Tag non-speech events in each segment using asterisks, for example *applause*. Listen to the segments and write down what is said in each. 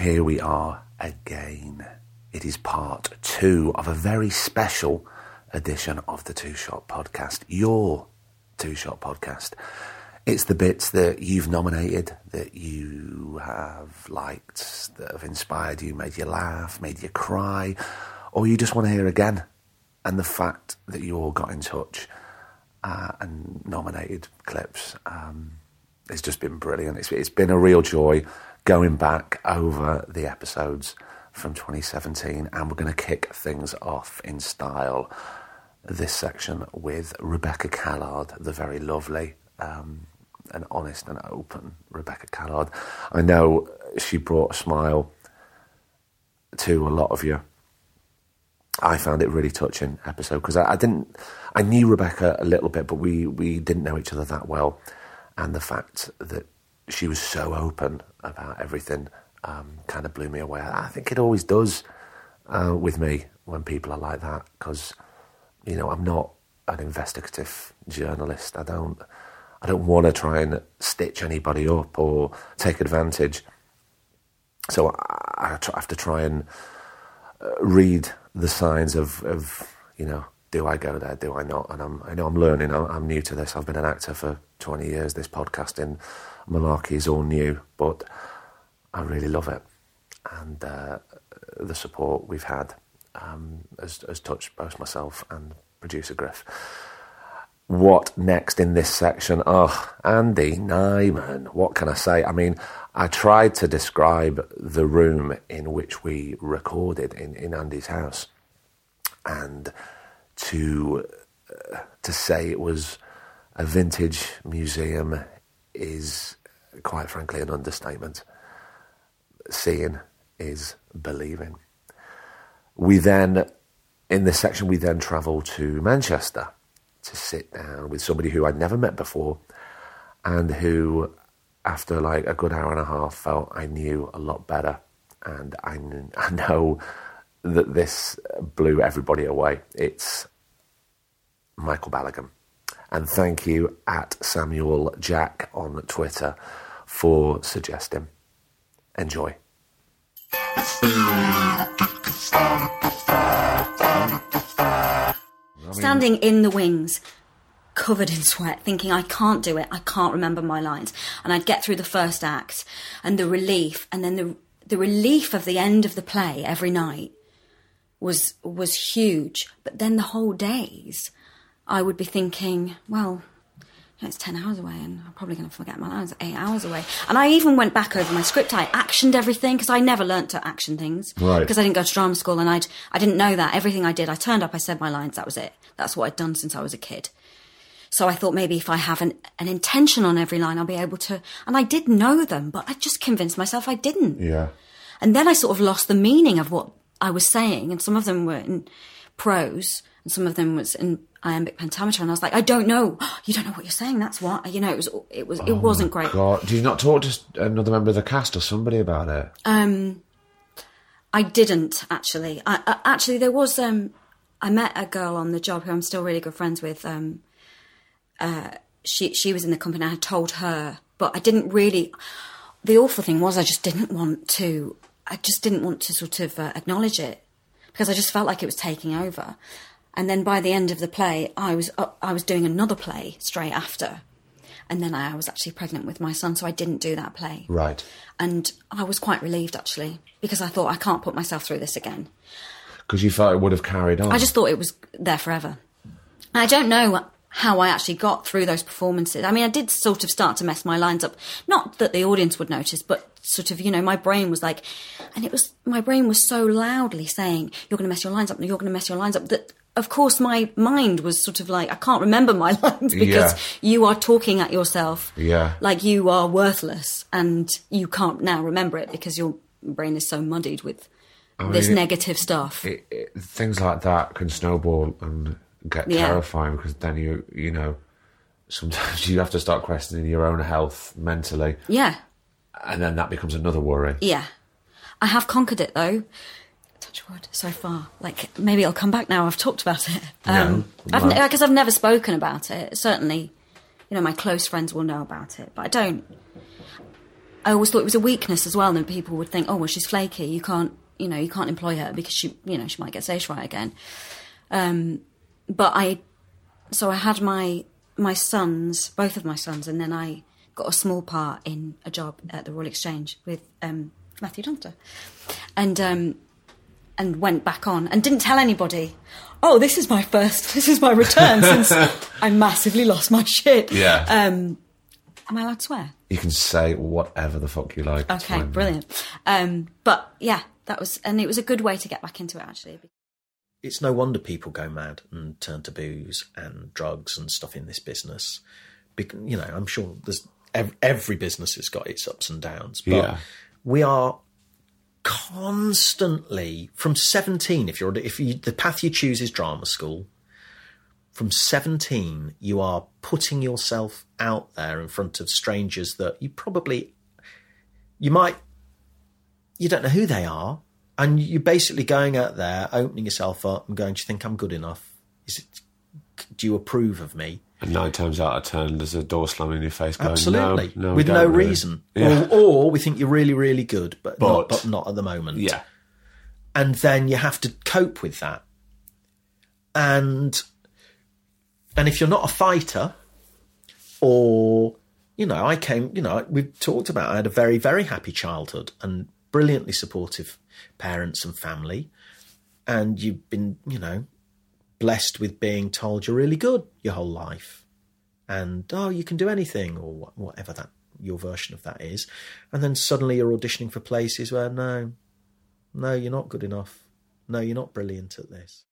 here we are again. It is part two of a very special edition of the Two Shot Podcast, your Two Shot Podcast. It's the bits that you've nominated, that you have liked, that have inspired you, made you laugh, made you cry, or you just want to hear again. And the fact that you all got in touch uh, and nominated clips um, has just been brilliant. It's, it's been a real joy going back over the episodes from 2017, and we're going to kick things off in style this section with Rebecca Callard, the very lovely um, and honest and open Rebecca Callard. I know she brought a smile to a lot of you. I found it really touching episode because I, I, didn't, I knew Rebecca a little bit, but we we didn't know each other that well, and the fact that she was so open about everything um, kind of blew me away. I think it always does uh, with me when people are like that because you know I'm not an investigative journalist. I don't I don't want to try and stitch anybody up or take advantage. So I, I have to try and uh, read the signs of, of you know do I go there? Do I not? And I'm, I know I'm learning. I'm, I'm, new to this. I've been an actor for 20 years. This podcasting malarkey is all new, but I really love it. And uh, the support we've had um, has, has touched both myself and producer Griff. What next in this section? Oh, Andy Nyman. What can I say? I mean, I tried to describe the room in which we recorded in, in Andy's house. And to uh, to say it was a vintage museum is quite frankly an understatement. Seeing is believing. We then, in this section, we then travel to Manchester to sit down with somebody who I'd never met before and who, after like a good hour and a half, felt I knew a lot better. And I, *laughs* I know that this blew everybody away. It's Michael Balogun. And thank you at Samuel Jack on Twitter for suggesting. Enjoy. Standing in the wings, covered in sweat, thinking, I can't do it, I can't remember my lines. And I'd get through the first act and the relief, and then the, the relief of the end of the play every night was was huge. But then the whole days, I would be thinking, well, it's 10 hours away and I'm probably going to forget my lines eight hours away. And I even went back over my script. I actioned everything because I never learnt to action things. Right. Because I didn't go to drama school and I'd, I didn't know that. Everything I did, I turned up, I said my lines, that was it. That's what I'd done since I was a kid. So I thought maybe if I have an, an intention on every line, I'll be able to, and I did know them, but I just convinced myself I didn't. Yeah. And then I sort of lost the meaning of what I was saying. And some of them were in prose and some of them was in iambic pentameter, and I was like, I don't know. *gasps* You don't know what you're saying. That's what you know. It was. It was. It oh wasn't great. God, did you not talk to another member of the cast or somebody about it? Um, I didn't actually. I, I, actually, there was. Um, I met a girl on the job who I'm still really good friends with. Um, uh, she she was in the company. I had told her, but I didn't really. The awful thing was, I just didn't want to. I just didn't want to sort of uh, acknowledge it because I just felt like it was taking over. And then by the end of the play, I was uh, I was doing another play straight after, and then I was actually pregnant with my son, so I didn't do that play. Right. And I was quite relieved actually because I thought I can't put myself through this again. Because you felt it would have carried on. I just thought it was there forever. I don't know how I actually got through those performances. I mean, I did sort of start to mess my lines up. Not that the audience would notice, but sort of, you know, my brain was like, and it was, my brain was so loudly saying, you're going to mess your lines up, you're going to mess your lines up, that of course my mind was sort of like, I can't remember my *laughs* lines because Yeah. you are talking at yourself. Yeah. Like you are worthless and you can't now remember it because your brain is so muddied with this mean, it- negative stuff. it, it, things like that can snowball and get Yeah. terrifying because then you you know sometimes *laughs* you have to start questioning your own health mentally, Yeah, and then that becomes another worry. yeah. I have conquered it though. Touch wood so far. Like maybe it'll come back now. I've talked about it. Um, No, I've because I've never spoken about it. Certainly, you know, my close friends will know about it, but I don't. I always thought it was a weakness as well, and people would think, "Oh, well, she's flaky. You can't, you know, you can't employ her because she, you know, she might get stage fright again." Um, but I, so I had my my sons, both of my sons, and then I got a small part in a job at the Royal Exchange with um, Matthew Dunster, and um, and went back on and didn't tell anybody. Oh, this is my first. *laughs* This is my return *laughs* since I massively lost my shit. Yeah. Um, am I allowed to swear? You can say whatever the fuck you like. Okay, brilliant. Um, but yeah, that was, and it was a good way to get back into it actually. It's no wonder people go mad and turn to booze and drugs and stuff in this business. Because, you know, I'm sure there's every business has got its ups and downs, but Yeah. we are constantly from 17. If you're if you, the path you choose is drama school, from 17 you are putting yourself out there in front of strangers that you probably you might you don't know who they are, and you're basically going out there, opening yourself up, and going, "Do you think I'm good enough? Is it? Do you approve of me?" And nine times out of ten, there's a door slamming in your face. Going, Absolutely, no, no, with no really." reason, Yeah. or, or we think you're really, really good, but not, But- but not at the moment. yeah. and then you have to cope with that. And and if you're not a fighter, or you know, I came, you know, we've talked about I had a very, very happy childhood and brilliantly supportive parents and family, and you've been, you know, blessed with being told you're really good your whole life, and oh, you can do anything, or whatever that your version of that is, and then suddenly you're auditioning for places where no, no, you're not good enough. No, you're not brilliant at this.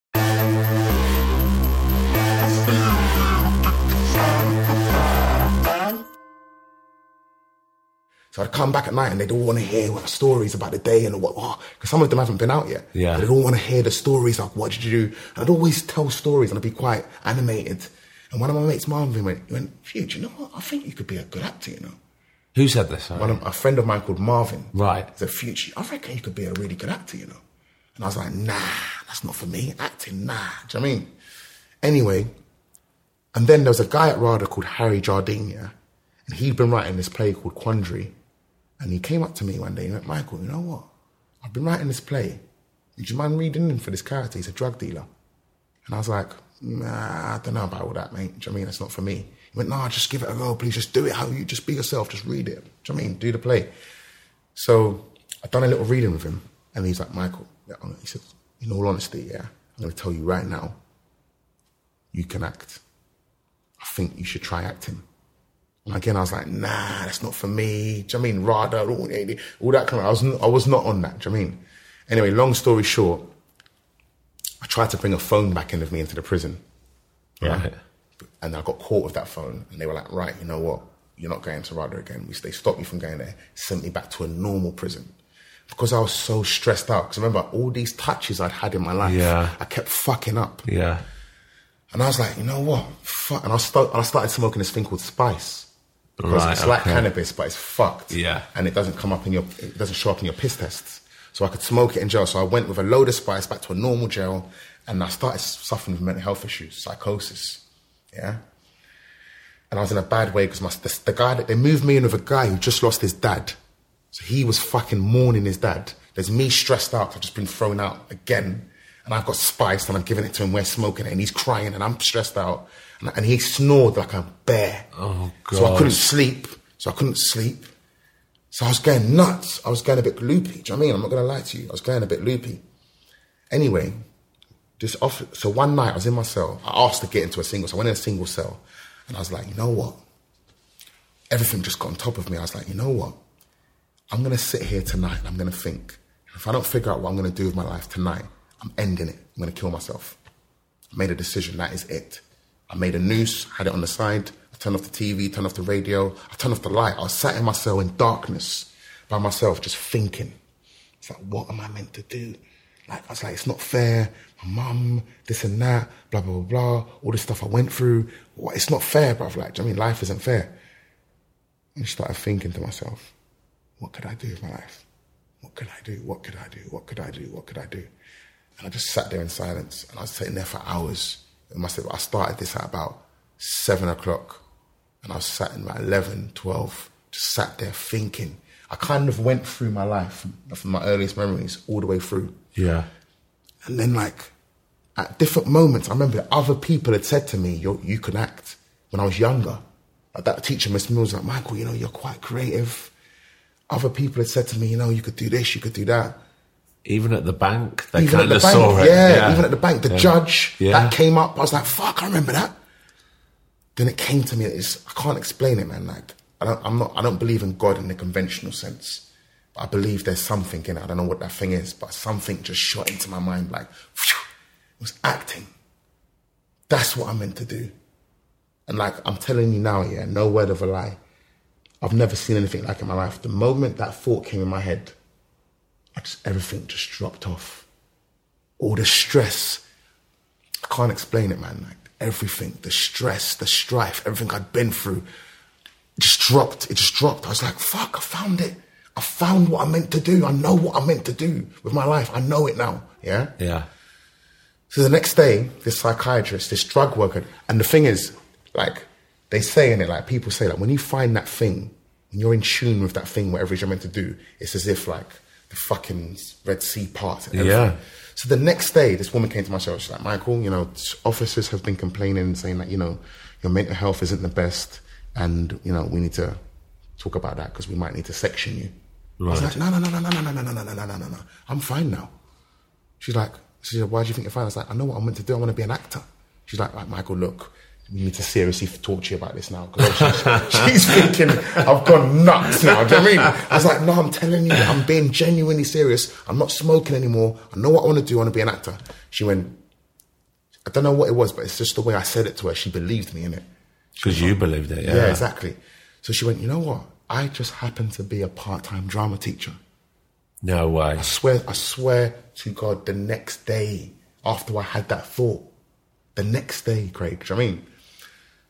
So I'd come back at night and they'd all want to hear what stories about the day and what, oh, because some of them haven't been out yet. Yeah. They'd all want to hear the stories like, what did you do? And I'd always tell stories and I'd be quite animated. And one of my mates, Marvin, went, he went, Phew, do you know what? I think you could be a good actor, you know. Who said this? Sorry? One of, a friend of mine called Marvin. Right. The future. I reckon you could be a really good actor, you know. And I was like, nah, that's not for me. Acting, nah. Do you know what I mean? Anyway, and then there was a guy at RADA called Harry Jardine, yeah? And he'd been writing this play called Quandary. And he came up to me one day and went, Michael, you know what? I've been writing this play. Would you mind reading in for this character? He's a drug dealer. And I was like, nah, I don't know about all that, mate. Do you know I mean? That's not for me. He went, nah, just give it a go, please. Just do it how you, just be yourself. Just read it. Do you know I mean? Do the play. So I've done a little reading with him. And he's like, Michael, he said, in all honesty, yeah, I'm going to tell you right now, you can act. I think you should try acting. And again, I was like, nah, that's not for me. Do you know what I mean? RADA, all, all that kind of, I was, I was not on that. Do you know what I mean? Anyway, long story short, I tried to bring a phone back in with me into the prison. Right. And I got caught with that phone. And they were like, right, you know what? You're not going to RADA again. We- They stopped me from going there, sent me back to a normal prison. Because I was so stressed out. Because remember, all these touches I'd had in my life, Yeah. I kept fucking up. Yeah. And I was like, you know what? Fuck. And I, start, I started smoking this thing called spice. Because Right, it's like okay. cannabis, but it's fucked. Yeah. And it doesn't come up in your, it doesn't show up in your piss tests. So I could smoke it in jail. So I went with a load of spice back to a normal jail and I started suffering with mental health issues, psychosis. Yeah. And I was in a bad way because my, the, the guy that they moved me in with a guy who just lost his dad. So he was fucking mourning his dad. There's me stressed out. I've just been thrown out again. And I've got spice and I'm giving it to him. We're smoking it and he's crying and I'm stressed out. And, and he snored like a bear. Oh, So I couldn't sleep. So I couldn't sleep. So I was going nuts. I was going a bit loopy. Do you know what I mean? I'm not going to lie to you. I was going a bit loopy. Anyway, this off. So one night I was in my cell. I asked to get into a single. So I went in a single cell, and I was like, you know what? Everything just got on top of me. I was like, you know what? I'm gonna sit here tonight. and I'm gonna think. If I don't figure out what I'm gonna do with my life tonight, I'm ending it. I'm gonna kill myself. I made a decision. That is it. I made a noose. Had it on the side. I turned off the TV. Turned off the radio. I turned off the light. I was sat in my cell in darkness by myself, just thinking. It's like, what am I meant to do? Like, I was like, it's not fair. My mum, this and that, blah, blah, blah, blah. All this stuff I went through. What, it's not fair, bruv. Like, I mean? Life isn't fair. And I started thinking to myself, what could I do with my life? What could I do? What could I do? What could I do? What could I do? And I just sat there in silence and I was sitting there for hours. It must have, I started this at about seven o'clock and I was sat in about 11, 12, just sat there thinking. I kind of went through my life from my earliest memories all the way through. Yeah. And then, like, at different moments, I remember other people had said to me, you you can act when I was younger. Like that teacher, Miss Mills, like, Michael, you know, you're quite creative. Other people had said to me, you know, you could do this, you could do that. Even at the bank, they Even at kind the of bank, saw it. yeah, even at the bank, the Yeah. judge Yeah. that came up. I was like, "Fuck, I remember that." Then it came to me. It's, I can't explain it, man. Like, I don't, I'm not. I don't believe in God in the conventional sense. But I believe there's something in it. I don't know what that thing is, but something just shot into my mind. Like, phew, it was acting. That's what I'm meant to do. And like, I'm telling you now, yeah, no word of a lie. I've never seen anything like it in my life. The moment that thought came in my head, I just everything just dropped off. All the stress, I can't explain it, man. Like everything, the stress, the strife, everything I'd been through, just dropped. It just dropped. I was like, fuck, I found it. I found what I meant to do. I know what I meant to do with my life. I know it now. Yeah. Yeah. So the next day, this psychiatrist, this drug worker, and the thing is, like, they say in it, like, people say, like, when you find that thing, when you're in tune with that thing, whatever it is you're meant to do, it's as if, like, the fucking Red Sea everything. Yeah. So the next day, this woman came to my show. She's like, Michael, you know, officers have been complaining and saying that, you know, your mental health isn't the best, and, you know, we need to talk about that because we might need to section you. Right. I was like, no, no, no, no, no, no, no, no, no, no, no, no, no, no. I'm fine now. She's like, she said, why do you think you're fine? I was like, I know what I'm meant to do. I want to be an actor. She's like, like Michael, look, we need to seriously talk to you about this now. obviously *laughs* she's thinking I've gone nuts now. Do you know what I mean? I was like, no, I'm telling you, I'm being genuinely serious. I'm not smoking anymore. I know what I want to do. I want to be an actor. She went, I don't know what it was, but it's just the way I said it to her. She believed me in it. Because you believed it. Yeah. Yeah, exactly. So she went, you know what? I just happen to be a part-time drama teacher. No way. I swear, I swear to God, the next day after I had that thought, the next day, Craig, do you know what I mean?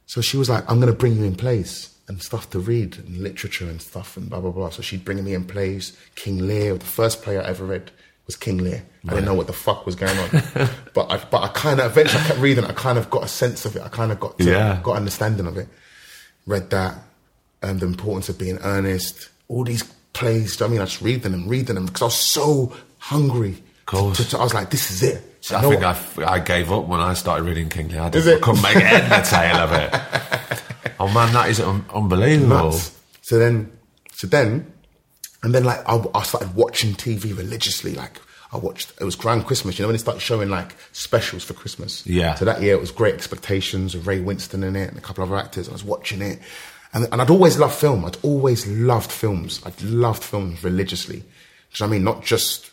So she was like, I'm going to bring you in plays and stuff to read and literature and stuff and blah, blah, blah. So she'd bring me in plays. King Lear, the first play I ever read was King Lear. I didn't know what the fuck was going on. *laughs* but I, but I kind of, eventually I kept reading, I kind of got a sense of it. I kind of got, to, Yeah. got understanding of it. Read that and the importance of being earnest. All these plays, do you know what I mean? I just reading them, reading them because I was so hungry. To, to- I was like, this is it. I know think I, I gave up when I started reading King Lear. I, Is didn't- it? I couldn't make head and tail of it. *laughs* Oh man, that is un- unbelievable. nuts. So then, so then, and then like I, I started watching TV religiously. Like I watched, it was Grand Christmas. You know when they started showing like specials for Christmas. Yeah. So that year it was Great Expectations with Ray Winstone in it and a couple of other actors. I was watching it, and and I'd always loved film. I'd always loved films. I'd loved films religiously. Do you know what I mean? Not just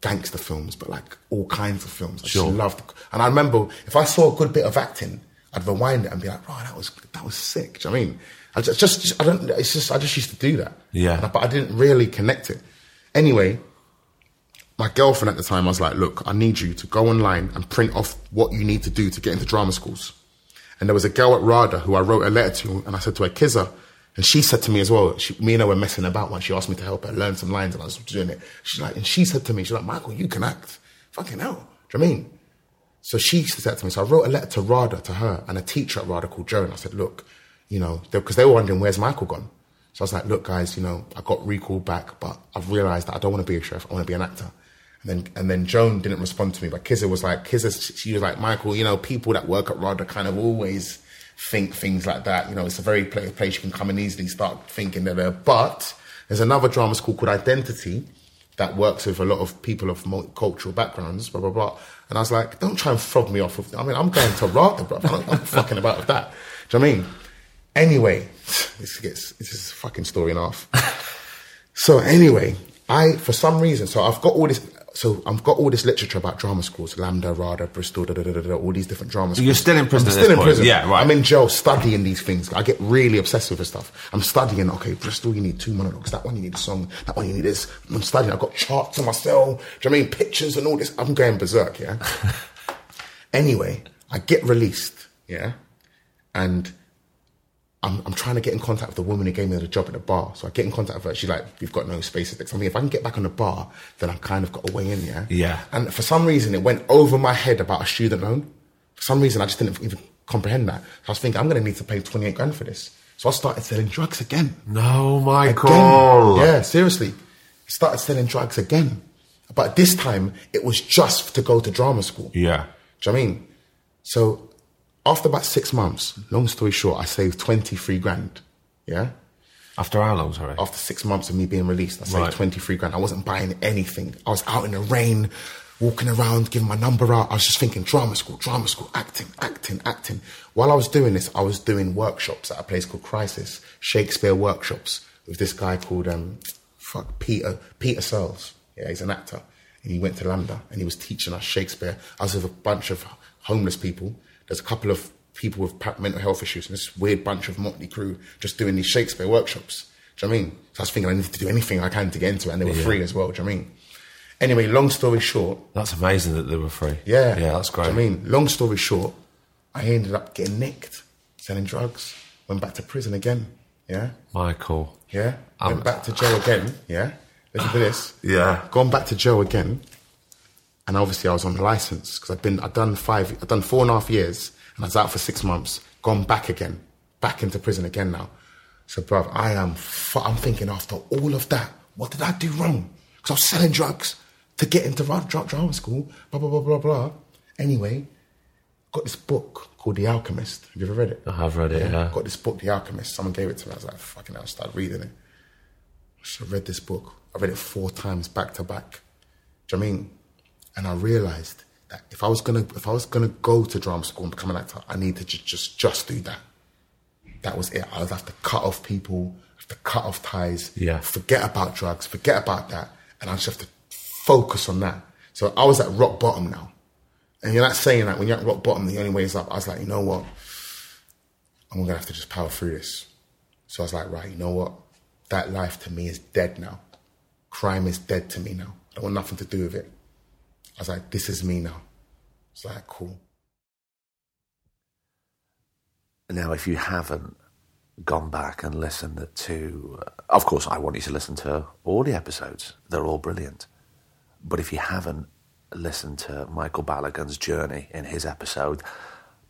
gangster films, but like all kinds of films. I Sure. just loved. And I remember if I saw a good bit of acting, I'd rewind it and be like, "Oh, that was that was sick." Do you know what I mean? I just, just I don't. It's just I just used to do that. Yeah. And I- but I didn't really connect it. Anyway, my girlfriend at the time, I was like, "Look, I need you to go online and print off what you need to do to get into drama schools." And there was a girl at RADA who I wrote a letter to, and I said to her, Kizza, and she said to me as well, she, me and her were messing about once. She asked me to help her learn some lines, and I was doing it. She's like, and she said to me, she's like, Michael, you can act. Fucking hell. Do you know I mean? So she said to me, so I wrote a letter to RADA, to her, and a teacher at RADA called Joan. I said, look, you know, because they were wondering, where's Michael gone? So I was like, look, guys, you know, I got recalled back, but I've realized that I don't want to be a chef. I want to be an actor. And then, and then Joan didn't respond to me, but Kizza was like, Kizza, she was like, Michael, you know, people that work at RADA kind of always think things like that. You know, it's a very place you can come and easily start thinking that they're, but there's another drama school called Identity that works with a lot of people of multicultural backgrounds, blah, blah, blah. And I was like, don't try and fob me off of, I mean, I'm going to RADA, bro. I'm not fucking about with that. Do you know what I mean? Anyway, *sighs* this gets, this is fucking story half. So anyway, I for some reason, so I've got all this so I've got all this literature about drama schools, LAMDA, RADA, Bristol, da, da, da, da, da, all these different drama schools. you're still in prison I'm still in point. prison. Yeah, right. I'm in jail studying these things. I get really obsessed with this stuff. I'm studying, okay, Bristol, you need two monologues. That one, you need a song. That one, you need this. I'm studying. I've got charts on my cell. Do you know what I mean? Pictures and all this. I'm going berserk, yeah? *laughs* anyway, I get released, yeah? And I'm, I'm trying to get in contact with the woman who gave me the job at the bar. So I get in contact with her. She's like, we've got no space at I mean, if I can get back on the bar, then I've kind of got a way in, yeah? Yeah. And for some reason, it went over my head about a student loan. For some reason, I just didn't even comprehend that. So I was thinking, I'm going to need to pay 28 grand for this. So I started selling drugs again. No, Again. Michael. Yeah, seriously. I started selling drugs again. But this time, it was just to go to drama school. Yeah. Do you know what I mean? So after about six months, long story short, I saved 23 grand. Yeah? After how long, sorry? After six months of me being released, I saved Right. 23 grand. I wasn't buying anything. I was out in the rain, walking around, giving my number out. I was just thinking drama school, drama school, acting, acting, acting. While I was doing this, I was doing workshops at a place called Crisis, Shakespeare workshops with this guy called, um, fuck, Peter, Peter Searles. Yeah, he's an actor. And he went to LAMDA and he was teaching us Shakespeare. I was with a bunch of homeless people. There's a couple of people with mental health issues and this weird bunch of motley crew just doing these Shakespeare workshops. Do you know what I mean? So I was thinking I need to do anything I can to get into it and they were free as well. Do you know what I mean? Anyway, long story short, That's amazing that they were free. yeah. Yeah, that's great. Do you know what I mean, long story short, I ended up getting nicked, selling drugs, went back to prison again. Yeah. Michael. Yeah. Um, Went back to jail again. Yeah. Listen to this. *sighs* Yeah. Gone back to jail again. And obviously I was on the license because I'd been, I'd done five, I'd done four and a half years and I was out for six months, gone back again, back into prison again now. So, bruv, I am, fu- I'm thinking after all of that, what did I do wrong? Because I was selling drugs to get into dra- drama school, blah, blah, blah, blah, blah. Anyway, got this book called The Alchemist. Have you ever read it? I have read it, yeah. Got this book, The Alchemist. Someone gave it to me. I was like, fucking hell, I started reading it. So I read this book. I read it four times back to back. Do you know what I mean? And I realized that if I was gonna if I was gonna go to drama school and become an actor, I need to ju- just just do that. That was it. I would have to cut off people, have to cut off ties, Yeah. forget about drugs, forget about that, and I just have to focus on that. So I was at rock bottom now. And you're not saying that when you're at rock bottom, the only way is up. I was like, you know what? I'm gonna have to just power through this. So I was like, right, you know what? That life to me is dead now. Crime is dead to me now. I don't want nothing to do with it. I was like, this is me now. It's like, cool. Now, if you haven't gone back and listened to, of course, I want you to listen to all the episodes. They're all brilliant. But if you haven't listened to Michael Balogun's journey in his episode,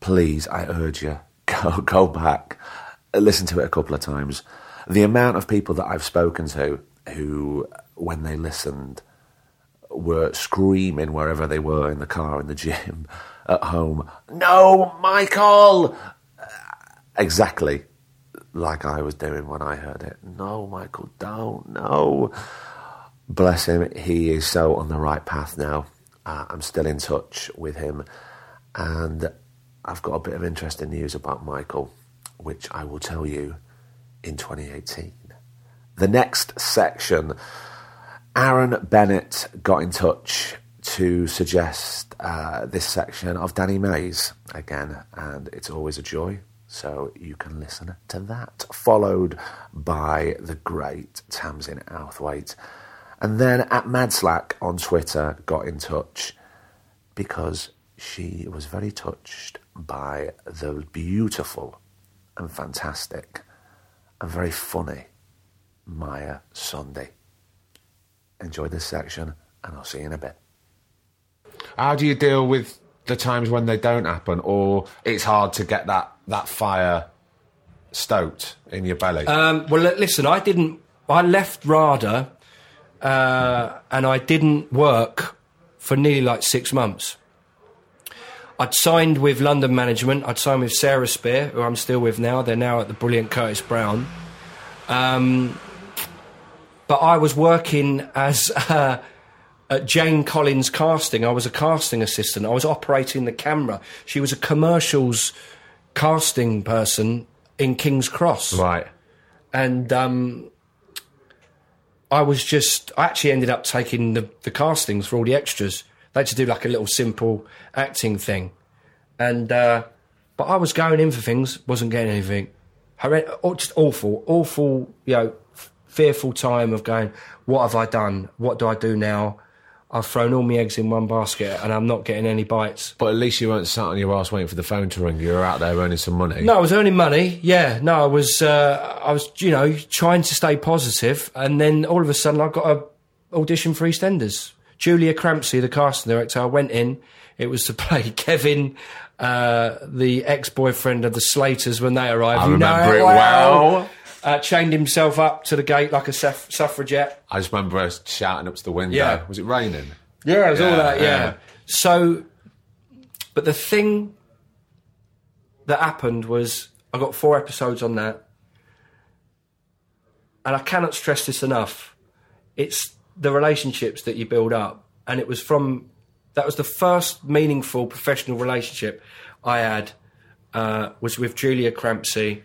please, I urge you, *laughs* go go back, listen to it a couple of times. The amount of people that I've spoken to who, when they listened, were screaming wherever they were in the car, in the gym, *laughs* at home. No, Michael! Exactly like I was doing when I heard it. No, Michael, don't. No. Bless him. He is so on the right path now. Uh, I'm still in touch with him. And I've got a bit of interesting news about Michael, which I will tell you in 2018. The next section Aaron Bennett got in touch to suggest uh, this section of Danny Mays again, and it's always a joy. So you can listen to that, followed by the great Tamsin Outhwaite. And then at Madslack on Twitter got in touch because she was very touched by the beautiful and fantastic and very funny Maya Sondhi enjoy this section, and I'll see you in a bit. How do you deal with the times when they don't happen, or it's hard to get that, that fire stoked in your belly? Um, well, listen, I didn't. I left RADA, uh, and I didn't work for nearly like six months. I'd signed with London Management. I'd signed with Sarah Spear, who I'm still with now. They're now at the brilliant Curtis Brown. Um, but I was working as *laughs* uh, at Jane Collins Casting. I was a casting assistant. I was operating the camera. She was a commercials casting person in King's Cross right. and um, I was just, I actually ended up taking the, the castings for all the extras. They had to do like a little simple acting thing. And, uh, but I was going in for things, wasn't getting anything. Horrend- just awful, awful, you know, f- fearful time of going, what have I done? What do I do now? I've thrown all my eggs in one basket and I'm not getting any bites. But at least you weren't sat on your ass waiting for the phone to ring. You were out there earning some money. No, I was earning money. Yeah, no, I was, uh, I was, you know, trying to stay positive, and then all of a sudden, I got a audition for EastEnders. Julia Crampsey, the casting director, I went in. It was to *laughs* play Kevin, uh, the ex-boyfriend of the Slaters when they arrived. I You know remember it well. Uh, chained himself up to the gate like a suff- suffragette. I just remember us shouting up to the window. Yeah. Was it raining? Yeah, it was all that. Yeah. So, but the thing that happened was I got four episodes on that, and I cannot stress this enough. It's the relationships that you build up, and it was from that was the first meaningful professional relationship I had uh, was with Julia Crampsey.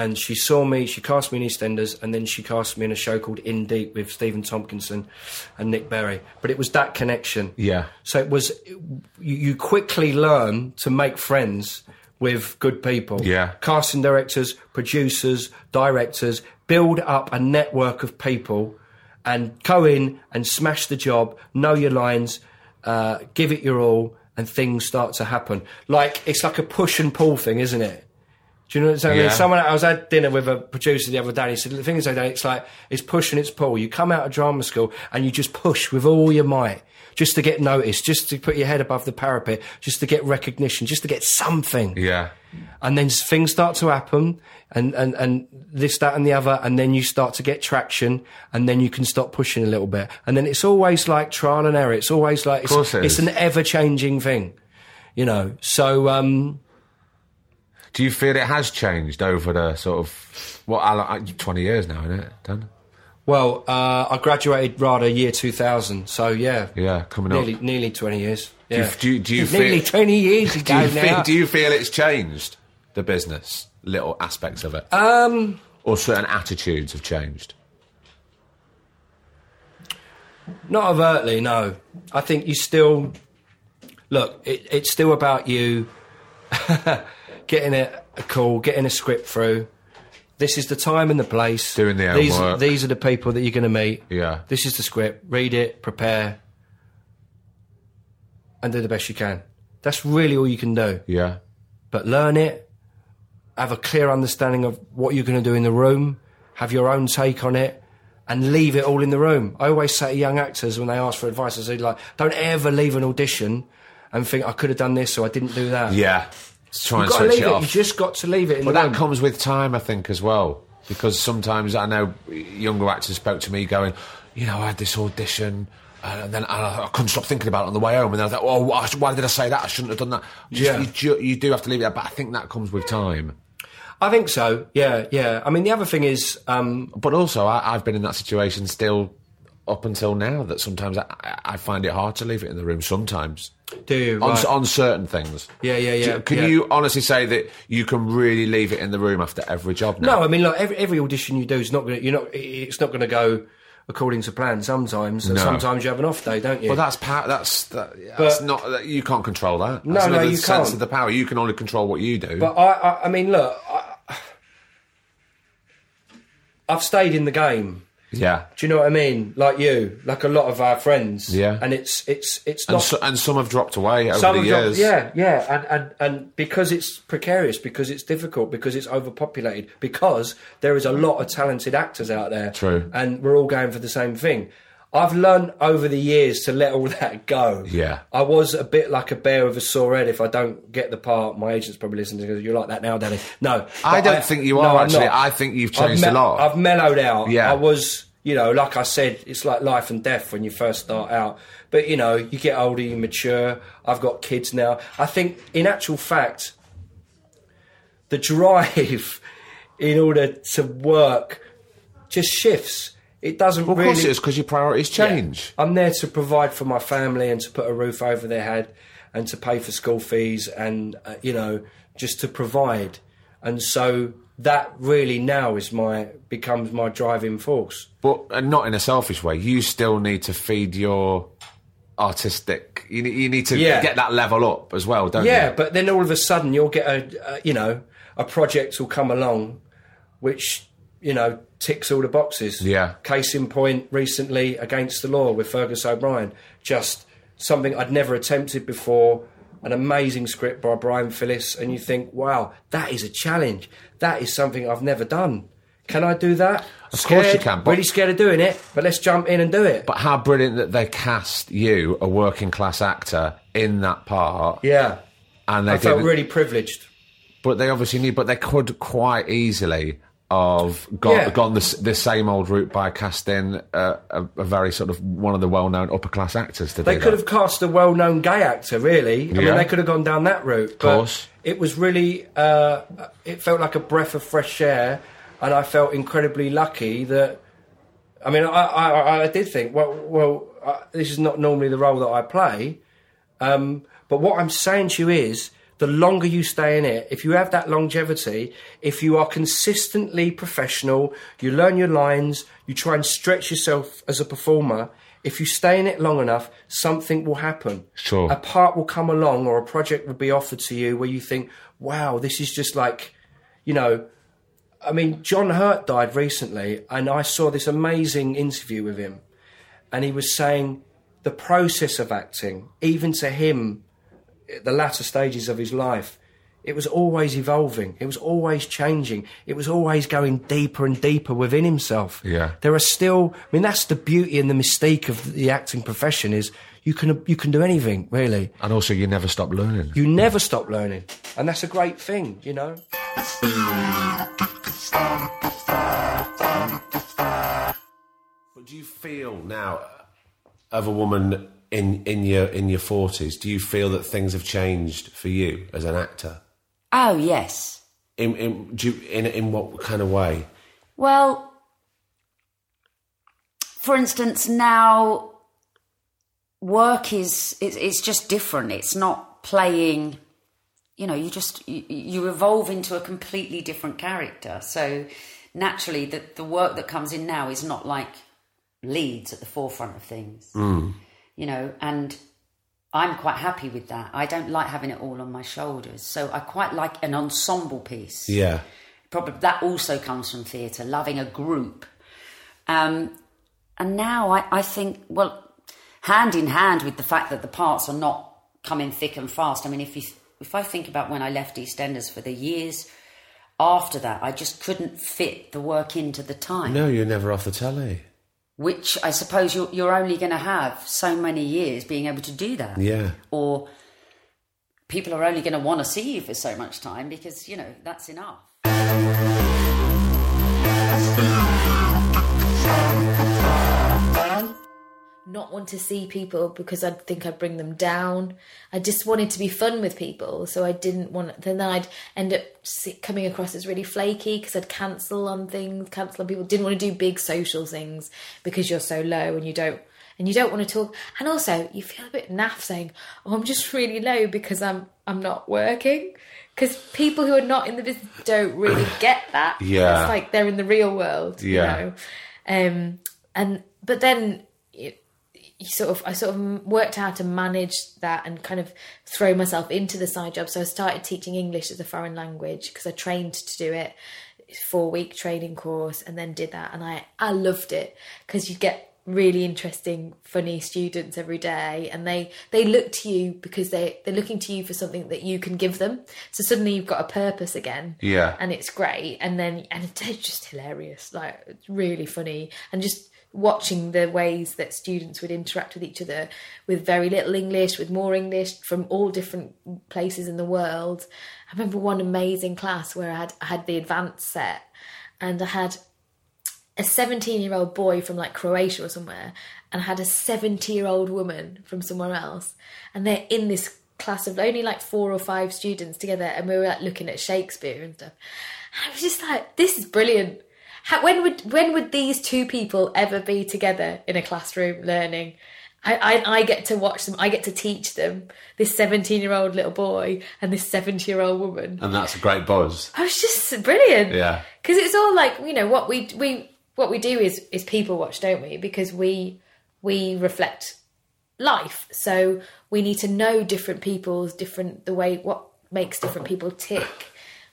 And she saw me, she cast me in EastEnders, and then she cast me in a show called In Deep with Stephen Tompkinson and Nick Berry. But it was that connection. Yeah. So it was, you, you quickly learn to make friends with good people. Yeah. Casting directors, producers, directors, build up a network of people and go in and smash the job, know your lines, uh, give it your all, and things start to happen. Like, it's like a push and pull thing, isn't it? Do you know what I'm saying? Yeah. Someone I was at dinner with a producer the other day. And he said the thing is, Dave, it's like it's push and it's pull. You come out of drama school and you just push with all your might, just to get noticed, just to put your head above the parapet, just to get recognition, just to get something. Yeah. And then things start to happen, and and and this, that, and the other, and then you start to get traction, and then you can stop pushing a little bit, and then it's always like trial and error. It's always like it's, it it's an ever changing thing, you know. So. um Do you feel it has changed over the sort of what? Well, 20 years now, isn't it? Well, uh, I graduated RADA year 2000, so yeah, Yeah, coming nearly up. nearly 20 years. Do you- Yeah. do you- do you *laughs* nearly feel- 20 years *laughs* Do ago you, feel, now. do you feel it's changed the business, little aspects of it, um, or certain attitudes have changed? Not overtly, no. I think you still look. It, it's still about you *laughs* getting a, a call, getting a script through. This is the time and the place. Doing the these, homework. These are the people that you're going to meet. Yeah. This is the script. Read it, prepare, and do the best you can. That's really all you can do. Yeah, but learn it, have a clear understanding of what you're going to do in the room, have your own take on it, and leave it all in the room. I always say to young actors when they ask for advice, I say like, don't ever leave an audition and think I could have done this or I didn't do that. yeah. Let's try You've and switch it it. off. You just got to leave it But that room. comes with time, I think, as well. Because sometimes I know younger actors spoke to me going, you know, I had this audition. And then I, I couldn't stop thinking about it on the way home, and then I thought, "Oh, why, did I say that? I shouldn't have done that." Just, Yeah. you, ju- you do have to leave it, but I think that comes with time. I think so. Yeah, yeah. I mean, the other thing is, um, But also, I, I've been in that situation still up until now. That sometimes I, I find it hard to leave it in the room. Sometimes do you, right. on certain things. Yeah, yeah, yeah, Do- Can yeah. you honestly say that you can really leave it in the room after every job now? No, I mean, look, every, every audition you do is not going to, you're not, it's not going to go according to plan sometimes. No. sometimes you have an off day, don't you? Well, that's power. That's that, that's But- not. That, you can't control that. No, That's no, another you sense can't. of the power. You can only control what you do. But I, I, I mean, look, I, I've stayed in the game. Yeah, Do you know what I mean? Like you, like a lot of our friends. Yeah. And it's it's it's and, not. so, and some have dropped away over some the years. yeah, yeah, and, and and because it's precarious, because it's difficult, because it's overpopulated, because there is a lot of talented actors out there. True. And we're all going for the same thing. I've learned over the years to let all *laughs* that go. Yeah. I was a bit like a bear with a sore head. If I don't get the part, my agent's probably listening to you're like that now, Danny. No, I don't think you are I'm actually. not. I think you've changed me- a lot. I've mellowed out. Yeah. I was, you know, like I said, it's like life and death when you first start out. But you know, you get older, you mature. I've got kids now. I think, in actual fact, the *laughs* drive in order to work just shifts. It doesn't Well, of really. course it is because your priorities Yeah. change. I'm there to provide for my family and to put a roof over their head and to pay for school fees and uh, you know just to provide. And so that really now is my becomes my driving force. But uh, not in a selfish way. You still need to feed your artistic. You, you need to Yeah. get that level up as well, don't Yeah, you? Yeah, but then all of a sudden you'll get a, a you know a project will come along, which you know ticks all the boxes. Yeah. Case in point, recently against the law with Fergus O'Brien, just something I'd never attempted before. An amazing script by Brian Fillis, and you think, wow, that is a challenge. That is something I've never done. Can I do that? Of course you can, but- Really scared of doing it, but let's jump in and do it. But how brilliant that they cast you, a working class actor, in that part. yeah, And they I felt really privileged. But they obviously need. But they could quite easily have gone, Yeah. gone the, the same old route by casting a, a, a very sort of one of the well known upper class actors to They could that. have cast a well-known gay actor, really. I mean, they could have gone down that route. But course. It was really, uh, it felt like a breath of fresh air, and I felt incredibly lucky that. I mean, I, I, I did think, well, well, uh, this is not normally the role that I play, um, but what I'm saying to you is, the longer you stay in it, if you have that longevity, if you are consistently professional, you learn your lines, you try and stretch yourself as a performer. If you stay in it long enough, something will happen. Sure. A part will come along or a project will be offered to you where you think, wow, this is just like, you know, I mean, John Hurt died recently, and I saw this amazing interview with him, and he was saying the process of acting, even to him, the latter stages of his life, it was always evolving. It was always changing. It was always going deeper and deeper within himself. Yeah. There are still. I mean, that's the beauty and the mystique of the acting profession is you can you can do anything really. and also, you never stop learning. You never stop learning, and that's a great thing, you know. But do you feel now, uh, of a woman in in your in your forties, do you feel that things have changed for you as an actor? Oh, yes. In in do you, in in what kind of way? Well, for instance, now work is it's, it's just different. It's not playing. You know, you just you, you evolve into a completely different character. So naturally, the the work that comes in now is not like leads at the forefront of things. Hmm. You know, and I'm quite happy with that. I don't like having it all on my shoulders. So I quite like an ensemble piece Yeah, probably that also comes from theatre, loving a group. Um, and now I, I think, well, hand in hand with the fact that the parts are not coming thick and fast. I mean, if you if I think about when I left EastEnders for the years after that, I just couldn't fit the work into the time. no, you're never off the telly. Which I suppose you're, you're only going to have so many years being able to do that. Yeah, Or people are only going to want to see you for so much time because, you know, that's enough. Not want to see people because I'd think I'd bring them down. I just wanted to be fun with people, so I didn't want. Then I'd end up coming across as really flaky because I'd cancel on things, cancel on people. Didn't want to do big social things because you're so low and you don't and you don't want to talk. And also, you feel a bit naff saying, "Oh, I'm just really low because I'm I'm not working." Because people who are not in the business don't really *coughs* get that. Yeah. it's like they're in the real world. Yeah. You know? Um, and but then you sort of I sort of worked out to manage that and kind of throw myself into the side job. So I started teaching English as a foreign language because I trained to do it, four week training course, and then did that, and I I loved it because you get really interesting funny students every day and they they look to you because they they're looking to you for something that you can give them so suddenly you've got a purpose again Yeah. and it's great and then and it's just hilarious like it's really funny and just watching the ways that students would interact with each other with very little english with more english from all different places in the world i remember one amazing class where i had I had the advanced set and i had a 17 year old boy from like Croatia or somewhere and I had a 70 year old woman from somewhere else. And they're in this class of only like four or five students together. And we were like looking at Shakespeare and stuff. And I was just like, this is brilliant. How, when would when would these two people ever be together in a classroom learning? I, I, I get to watch them. I get to teach them this 17 year old little boy and this 70 year old woman. And that's a great buzz. Oh, I was just brilliant. Yeah. Because it's all like you know what we we what we do is is people watch, don't we? Because we we reflect life, so we need to know different people's different the way what makes different people tick,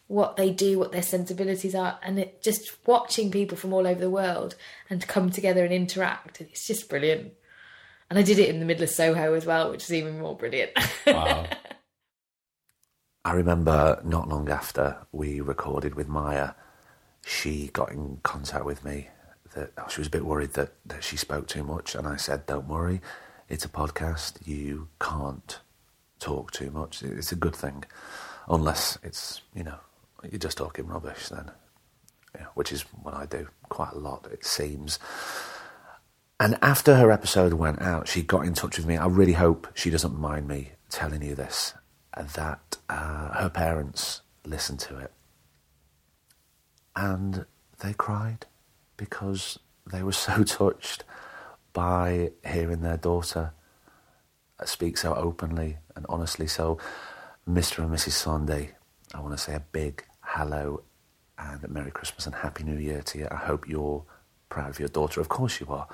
what they do, what their sensibilities are, and it just watching people from all over the world and come together and interact. It's just brilliant. And I did it in the middle of Soho as well, which is even more brilliant. Wow. *laughs* I remember not long after we recorded with Maya, she got in contact with me that oh, she was a bit worried that, that she spoke too much. And I said, Don't worry, it's a podcast. You can't talk too much. It's a good thing. Unless it's, you know, you're just talking rubbish then, yeah, which is what I do quite a lot, it seems. And after her episode went out, she got in touch with me. I really hope she doesn't mind me telling you this that uh, her parents listened to it and they cried because they were *laughs* so touched by hearing their daughter speak so openly and honestly. So, Mr. and Mrs. Sondhi, I want to say a big hello and Merry Christmas and Happy New Year to you. I hope you're proud of your daughter. Of course you are,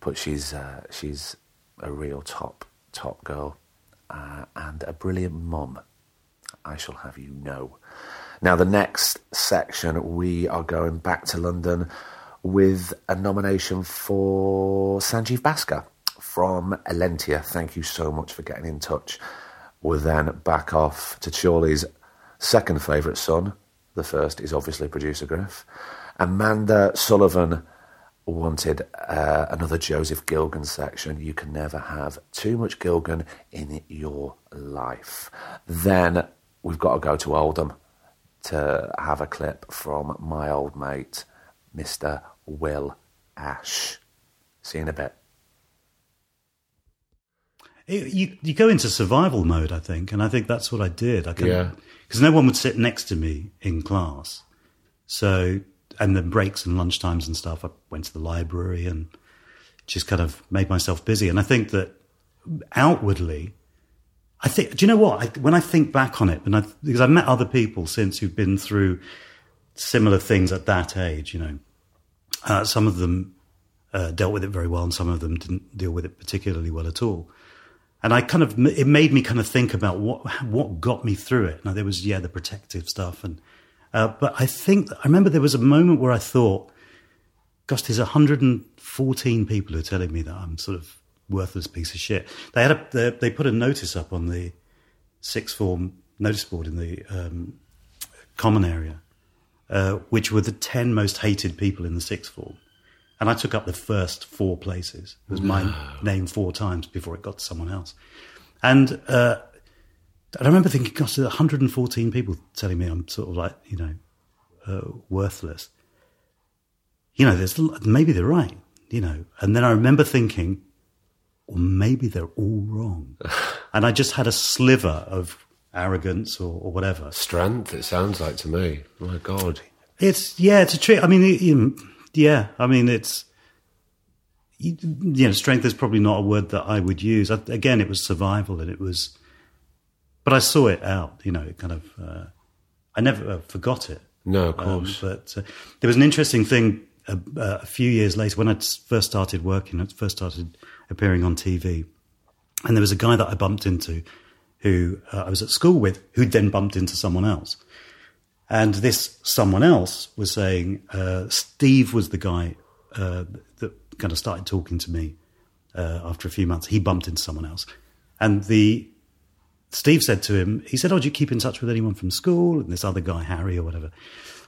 but she's uh, she's a real top top girl uh, and a brilliant mum. I shall have you know. Now, the next section, we are going back to London with a nomination for Sanjeev Bhaskar from Elentia. Thank you so much for getting in touch. We're then back off to Chorley's second favourite son. The first is obviously producer Griff. Amanda Sullivan wanted uh, another Joseph Gilgun section. You can never have too much Gilgun in your life. Then we've got to go to Oldham to have a clip from my old mate, Mr. Will Ash. See you in a bit. It- you you go into survival mode, I think, and I think that's what I did. I Yeah. Because no one would sit next to me in class, so and then breaks and lunch times and stuff. I went to the library and just kind of made myself busy. And I think that outwardly, I think. Do you know what? I, when I think back on it, and I, because I've met other people since who've been through similar things at that age, you know, uh, some of them uh, dealt with it very well, and some of them didn't deal with it particularly well at all. And I kind of, it made me kind of think about what what got me through it. Now there was yeah the protective stuff, and uh, but I think I remember there was a moment where I thought, gosh, there's 114 people who are telling me that I'm sort of worthless piece of shit. They had a they, they put a notice up on the sixth form notice board in the um, common area, uh, which were the 10 most hated people in the sixth form. And I took up the first four places. It was my name four times before it got to someone else. And uh, I remember thinking, gosh, there's 114 people telling me I'm sort of like, you know, uh, worthless. You know, there's maybe they're right, you know. And then I remember thinking, or maybe they're all wrong. *laughs* and I just had a sliver of arrogance or, or whatever. Strength, it sounds like to me. My God. It's yeah, it's a trick. I mean, it- you- yeah, I mean, it's you, you know, strength is probably not a word that I would use. I, again, it was survival, and it was, but I saw it out. You know, it kind of, uh, I never uh, forgot it. No, of Um, course. but uh, there was an interesting thing uh, uh, a few years later when I first started working, I first started appearing on TV, and there was a guy that I bumped into who uh, I was at school with, who'd then bumped into someone else. And this someone else was saying, uh, Steve was the guy uh, that kind of started talking to me uh, after a few months. He bumped into someone else. And the Steve said to him, he said, Oh, do you keep in touch with anyone from school? And this other guy, Harry or whatever,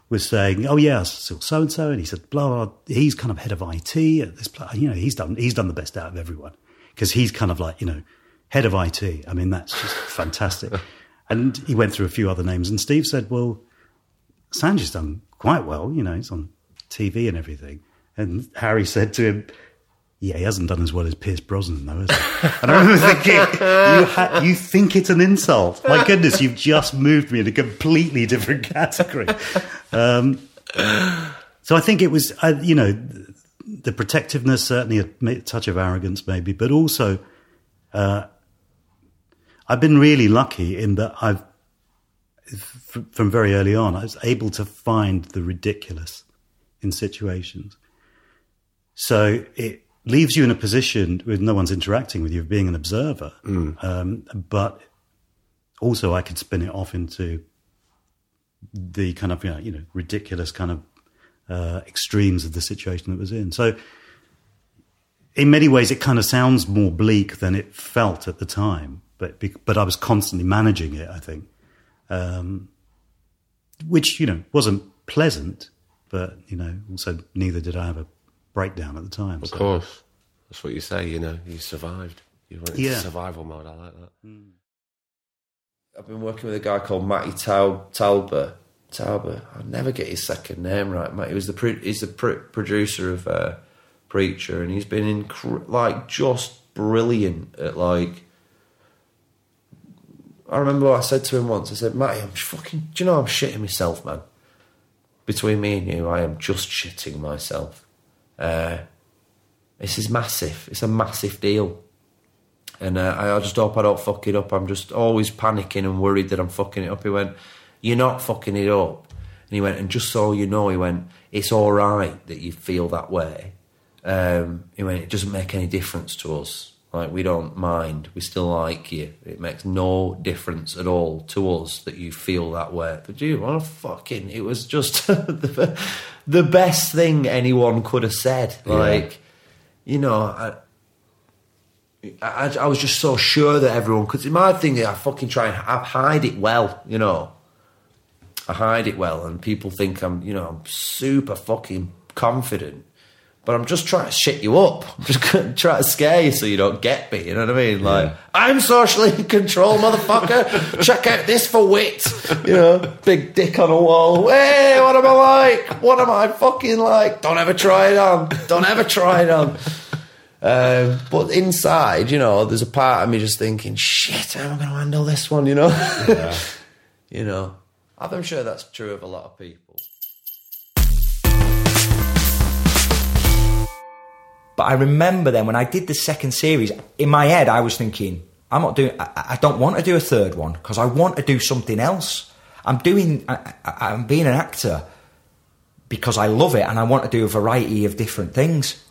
was saying, Oh, yeah, so and so. And he said, blah, blah, blah. He's kind of head of IT at this place. You know, he's done, he's done the best out of everyone because he's kind of like, you know, head of IT. I mean, that's just fantastic. *laughs* And he went through a few other names. And Steve said, Well, Sanjay's done quite well. You know, he's on TV and everything. And Harry said to him, yeah, he hasn't done as well as Pierce Brosnan, though, has he? And I remember thinking, you, ha- you think it's an insult? My goodness, you've just moved me in a completely different category. Um, so I think it was, uh, you know, the protectiveness, certainly a touch of arrogance, maybe, but also uh, I've been really lucky in that I've from very early on I was able to find the ridiculous in situations. So it leaves you in a position with no one's interacting with you of being an observer, um, but also I could spin it off into the kind of you know, you know ridiculous kind of uh, extremes of the situation that was in. So, in many ways, it kind of sounds more bleak than it felt at the time. But but I was constantly managing it. I think, um, which you know wasn't pleasant, but you know also neither did I have a breakdown at the time. Of so- course. That's what you say, you know. You survived. You went into Yeah. survival mode. I like that. I've been working with a guy called Matty Taub- Tauber. Tauber. I never get his second name right. Matt. He was the pro- he's the pro- producer of uh, Preacher, and he's been inc- like just brilliant at like. I remember what I said to him once. I said, Matty, I'm fucking. Do you know I'm shitting myself, man? Between me and you, I am just shitting myself. Uh, this is massive. It's a massive deal. And uh, I just hope I don't fuck it up. I'm just always panicking and worried that I'm fucking it up. He went, You're not fucking it up. And he went, And just so you know, he went, It's all right that you feel that way. Um, he went, It doesn't make any difference to us. Like, we don't mind. We still like you. It makes no difference at all to us that you feel that way. But you, what a fucking, it was just *laughs* the, the best thing anyone could have said. Like, you know, I, I, I was just so sure that everyone because my thing is I fucking try and I hide it well, you know. I hide it well, and people think I'm, you know, I'm super fucking confident, but I'm just trying to shit you up. *laughs* I'm just trying to scare you so you don't get me. You know what I mean? Like I'm socially in control, motherfucker. *laughs* Check out this for wit. You know, big dick on a wall. Hey, what am I like? What am I fucking like? Don't ever try it on. Don't ever try it on. Um, but inside, you know, there's a part of me just thinking, shit, how am I going to handle this one, you know? *laughs* you know, I'm sure that's true of a lot of people. But I remember then when I did the second series, in my head I was thinking, I'm not doing. I, I don't want to do a third one because I want to do something else. I'm doing. I, I'm being an actor because I love it and I want to do a variety of different things.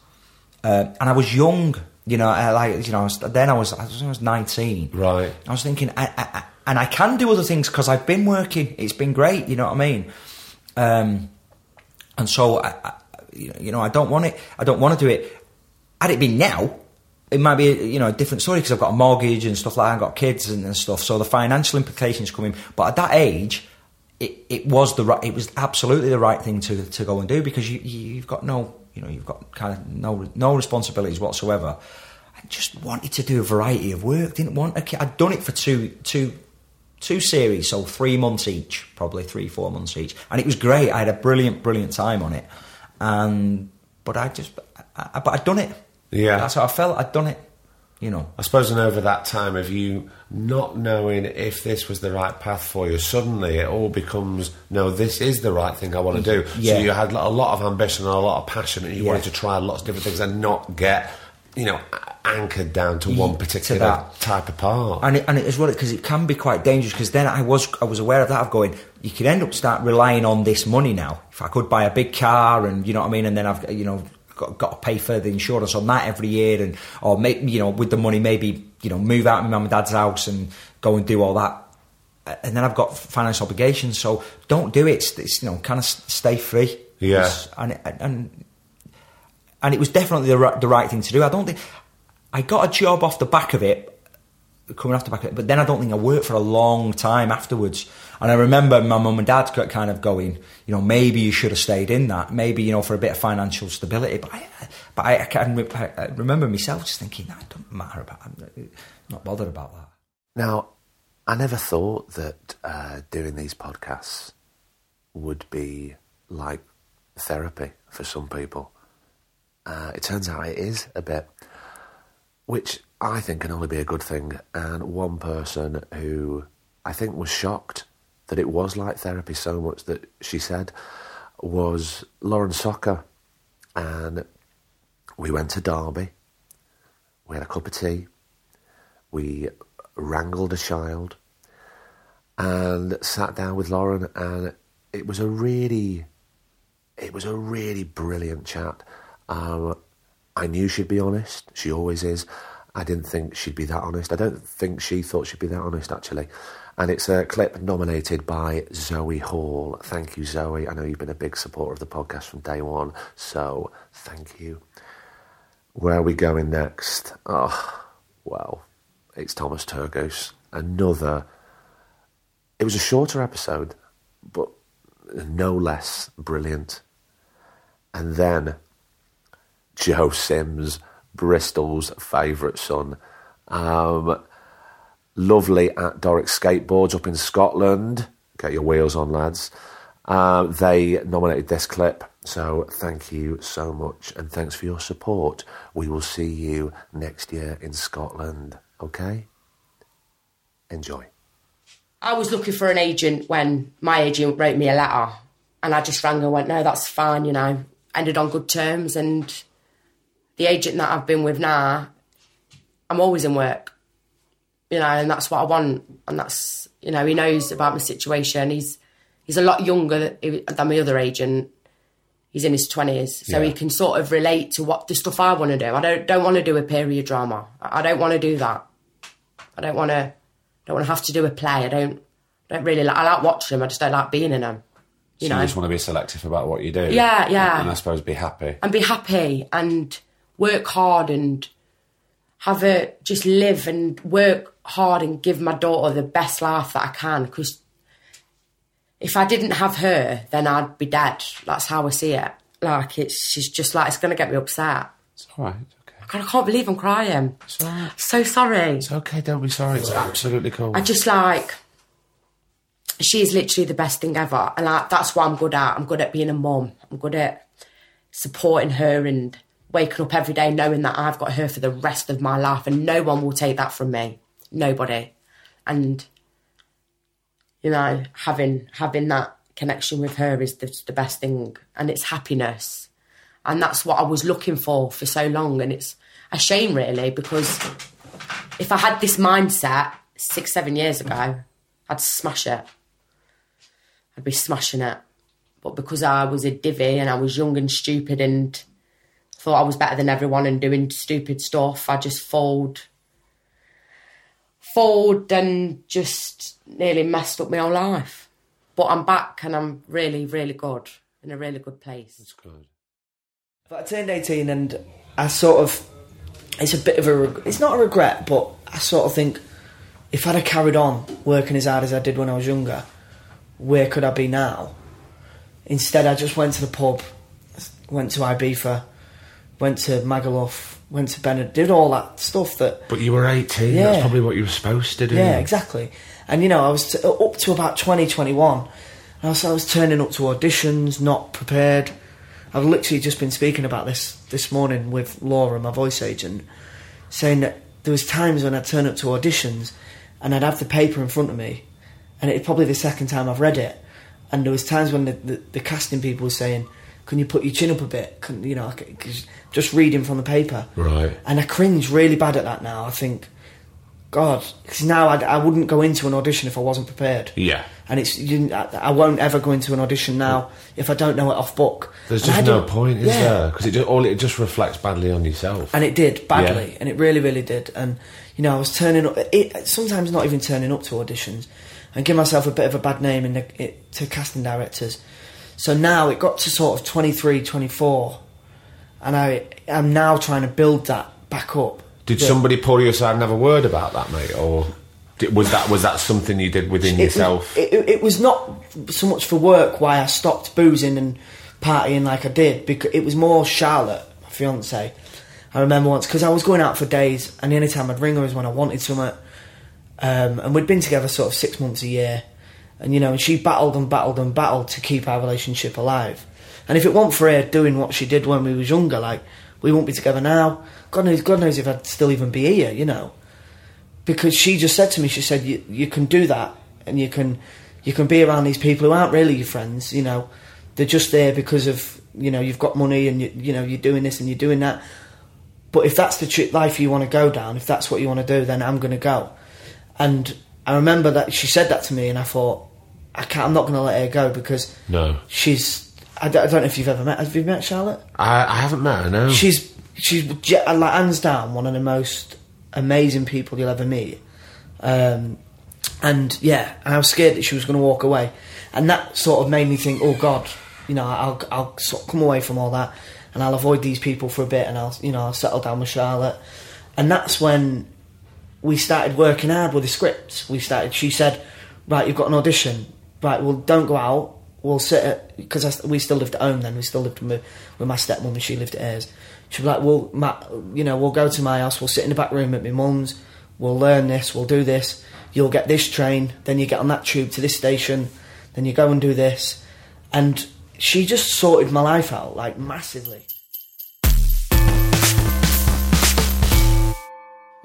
Uh, and I was young, you know, I, like you know. I was, then I was I was, I was 19. Right. I was thinking, I, I, and I can do other things because I've been working. It's been great, you know what I mean. Um, and so, I, I, you know, I don't want it. I don't want to do it. Had it been now, it might be you know a different story because I've got a mortgage and stuff like that. I've got kids and, and stuff. So the financial implications come in. But at that age, it, it was the right. It was absolutely the right thing to to go and do because you, you you've got no you know you've got kind of no no responsibilities whatsoever. I just wanted to do a variety of work. Didn't want a. I'd done it for two two two series, so three months each, probably three four months each, and it was great. I had a brilliant brilliant time on it, and but I just I, I, but I'd done it. Yeah. that's how I felt. I'd done it. You know. I suppose, and over that time of you not knowing if this was the right path for you, suddenly it all becomes no, this is the right thing I want to do. Yeah. So you had a lot of ambition and a lot of passion, and you Yeah. wanted to try lots of different things and not get, you know, anchored down to one particular that. type of part. and it, and it as well because it can be quite dangerous because then I was I was aware of that of going you could end up start relying on this money now if I could buy a big car and you know what I mean and then I've you know got, got to pay for the insurance on that every year and or make you know with the money maybe you know move out of my mum and dad's house and go and do all that. And then I've got financial obligations so don't do it. It's, you know kind of stay free. Yeah. And and and it was definitely the right, the right thing to do. I don't think I got a job off the back of it coming off the back. But then I don't think I worked for a long time afterwards. And I remember my mum and dad kind of going, you know, maybe you should have stayed in that, maybe you know for a bit of financial stability. But I, but I, I can remember myself just thinking that doesn't matter about. I'm not bothered about that. Now, I never thought that uh, doing these podcasts would be like therapy for some people. Uh, it turns out it is a bit, which I think can only be a good thing. And one person who I think was shocked that it was like therapy so much that she said was Lauren Socha. And we went to Derby. We had a cup of tea. We wrangled a child and sat down with Lauren, and it was a really, it was a really brilliant chat. Um, I knew she'd be honest. She always is. I didn't think she'd be that honest. I don't think she thought she'd be that honest, actually. And it's a clip nominated by Zoe Hall. Thank you, Zoe. I know you've been a big supporter of the podcast from day one, so thank you. Where are we going next? Oh, well, it's Thomas Turgoose. Another. It was a shorter episode, but no less brilliant. And then Joe Sims, Bristol's favourite son. Um, lovely at Doric Skateboards up in Scotland. Get your wheels on, lads. Uh, they nominated this clip, so thank you so much and thanks for your support. We will see you next year in Scotland, okay? Enjoy. I was looking for an agent when my agent wrote me a letter, and I just rang and went, "No, that's fine," you know. Ended on good terms, and the agent that I've been with now, I'm always in work, you know, and that's what I want, and that's you know he knows about my situation. He's he's a lot younger than my other agent. He's in his twenties, so Yeah. he can sort of relate to what the stuff I want to do. I don't don't want to do a period drama. I don't want to do that. I don't want to don't want to have to do a play. I don't don't really like. I like watching them. I just don't like being in them. You so know, you just want to be selective about what you do. Yeah, yeah. And I suppose be happy. and be happy and work hard and have a just live and work hard and give my daughter the best life that I can. Because if I didn't have her, then I'd be dead. That's how I see it. Like it's she's just like it's gonna get me upset. It's all right. Okay. God, I can't believe I'm crying. It's all right. So sorry. It's okay. Don't be sorry. It's absolutely cool. I just like she's literally the best thing ever, and like that's what I'm good at. I'm good at being a mum. I'm good at supporting her and waking up every day knowing that I've got her for the rest of my life, and no one will take that from me. Nobody, and you know, having having that connection with her is the, the best thing, and it's happiness, and that's what I was looking for for so long, and it's a shame really because if I had this mindset six, seven years ago, I'd smash it. I'd be smashing it. But because I was a divvy and I was young and stupid and thought I was better than everyone and doing stupid stuff, I just fold, fold and just nearly messed up my whole life. But I'm back and I'm really, really good in a really good place. It's good. But I turned 18 and I sort of, it's a bit of a, it's not a regret, but I sort of think if I'd have carried on working as hard as I did when I was younger, where could I be now? Instead, I just went to the pub, went to Ibiza, went to Magaluf, went to Bennett, did all that stuff that But you were 18. Yeah. That's probably what you were supposed to do. yeah, exactly. And you know, I was t- up to about 2021. I was, I was turning up to auditions, not prepared. I've literally just been speaking about this this morning with Laura, my voice agent, saying that there was times when I'd turn up to auditions and I'd have the paper in front of me, and it's probably the second time I've read it. And there was times when the, the, the casting people were saying, "Can you put your chin up a bit?" Can, you know, I c- 'cause just reading from the paper. Right. And I cringe really bad at that now. I think, God, because now I'd, I wouldn't go into an audition if I wasn't prepared. Yeah. And it's you, I, I won't ever go into an audition now if I don't know it off book. There's And just no point, is yeah. there? Because it just, all it just reflects badly on yourself. And it did badly, Yeah. and it really, really did. And you know, I was turning up. It, sometimes not even turning up to auditions, and give myself a bit of a bad name in the, it, to casting directors. So now it got to sort of 23, 24, and I am now trying to build that back up. Did Yeah. somebody pull you aside and have a word about that, mate? Or was that was that something you did within It- yourself? It, it, it was not so much for work why I stopped boozing and partying like I did. Because it was more Charlotte, my fiance. I remember once because I was going out for days, and the only time I'd ring her was when I wanted something. Um, and we'd been together sort of six months a year, and you know, and she battled and battled and battled to keep our relationship alive. And if it weren't for her doing what she did when we was younger, like we won't be together now. God knows, God knows if I'd still even be here, you know because she just said to me, she said, you, you can do that and you can you can be around these people who aren't really your friends, you know, they're just there because of you know, you've got money and you, you know you're doing this and you're doing that. But if that's the tr- life you want to go down, if that's what you want to do, then I'm going to go. And I remember that she said that to me, and I thought, I can't. I'm not going to let her go because No. she's. I don't, I don't know if you've ever met. Have you met Charlotte? I, I haven't met her, no. She's she's like hands down one of the most amazing people you'll ever meet. Um, and yeah, I was scared that she was going to walk away, and that sort of made me think, oh God, you know, I'll I'll sort of come away from all that, and I'll avoid these people for a bit, and I'll you know I'll settle down with Charlotte, and that's when we started working hard with the scripts. We started. She said, right, you've got an audition. Right, well, don't go out. We'll sit at because we still lived at home then. We still lived with, with my stepmom and she lived at hers. She'd be like, well, you know, we'll go to my house. We'll sit in the back room at my mum's. We'll learn this. We'll do this. You'll get this train. Then you get on that tube to this station. Then you go and do this. And she just sorted my life out like massively.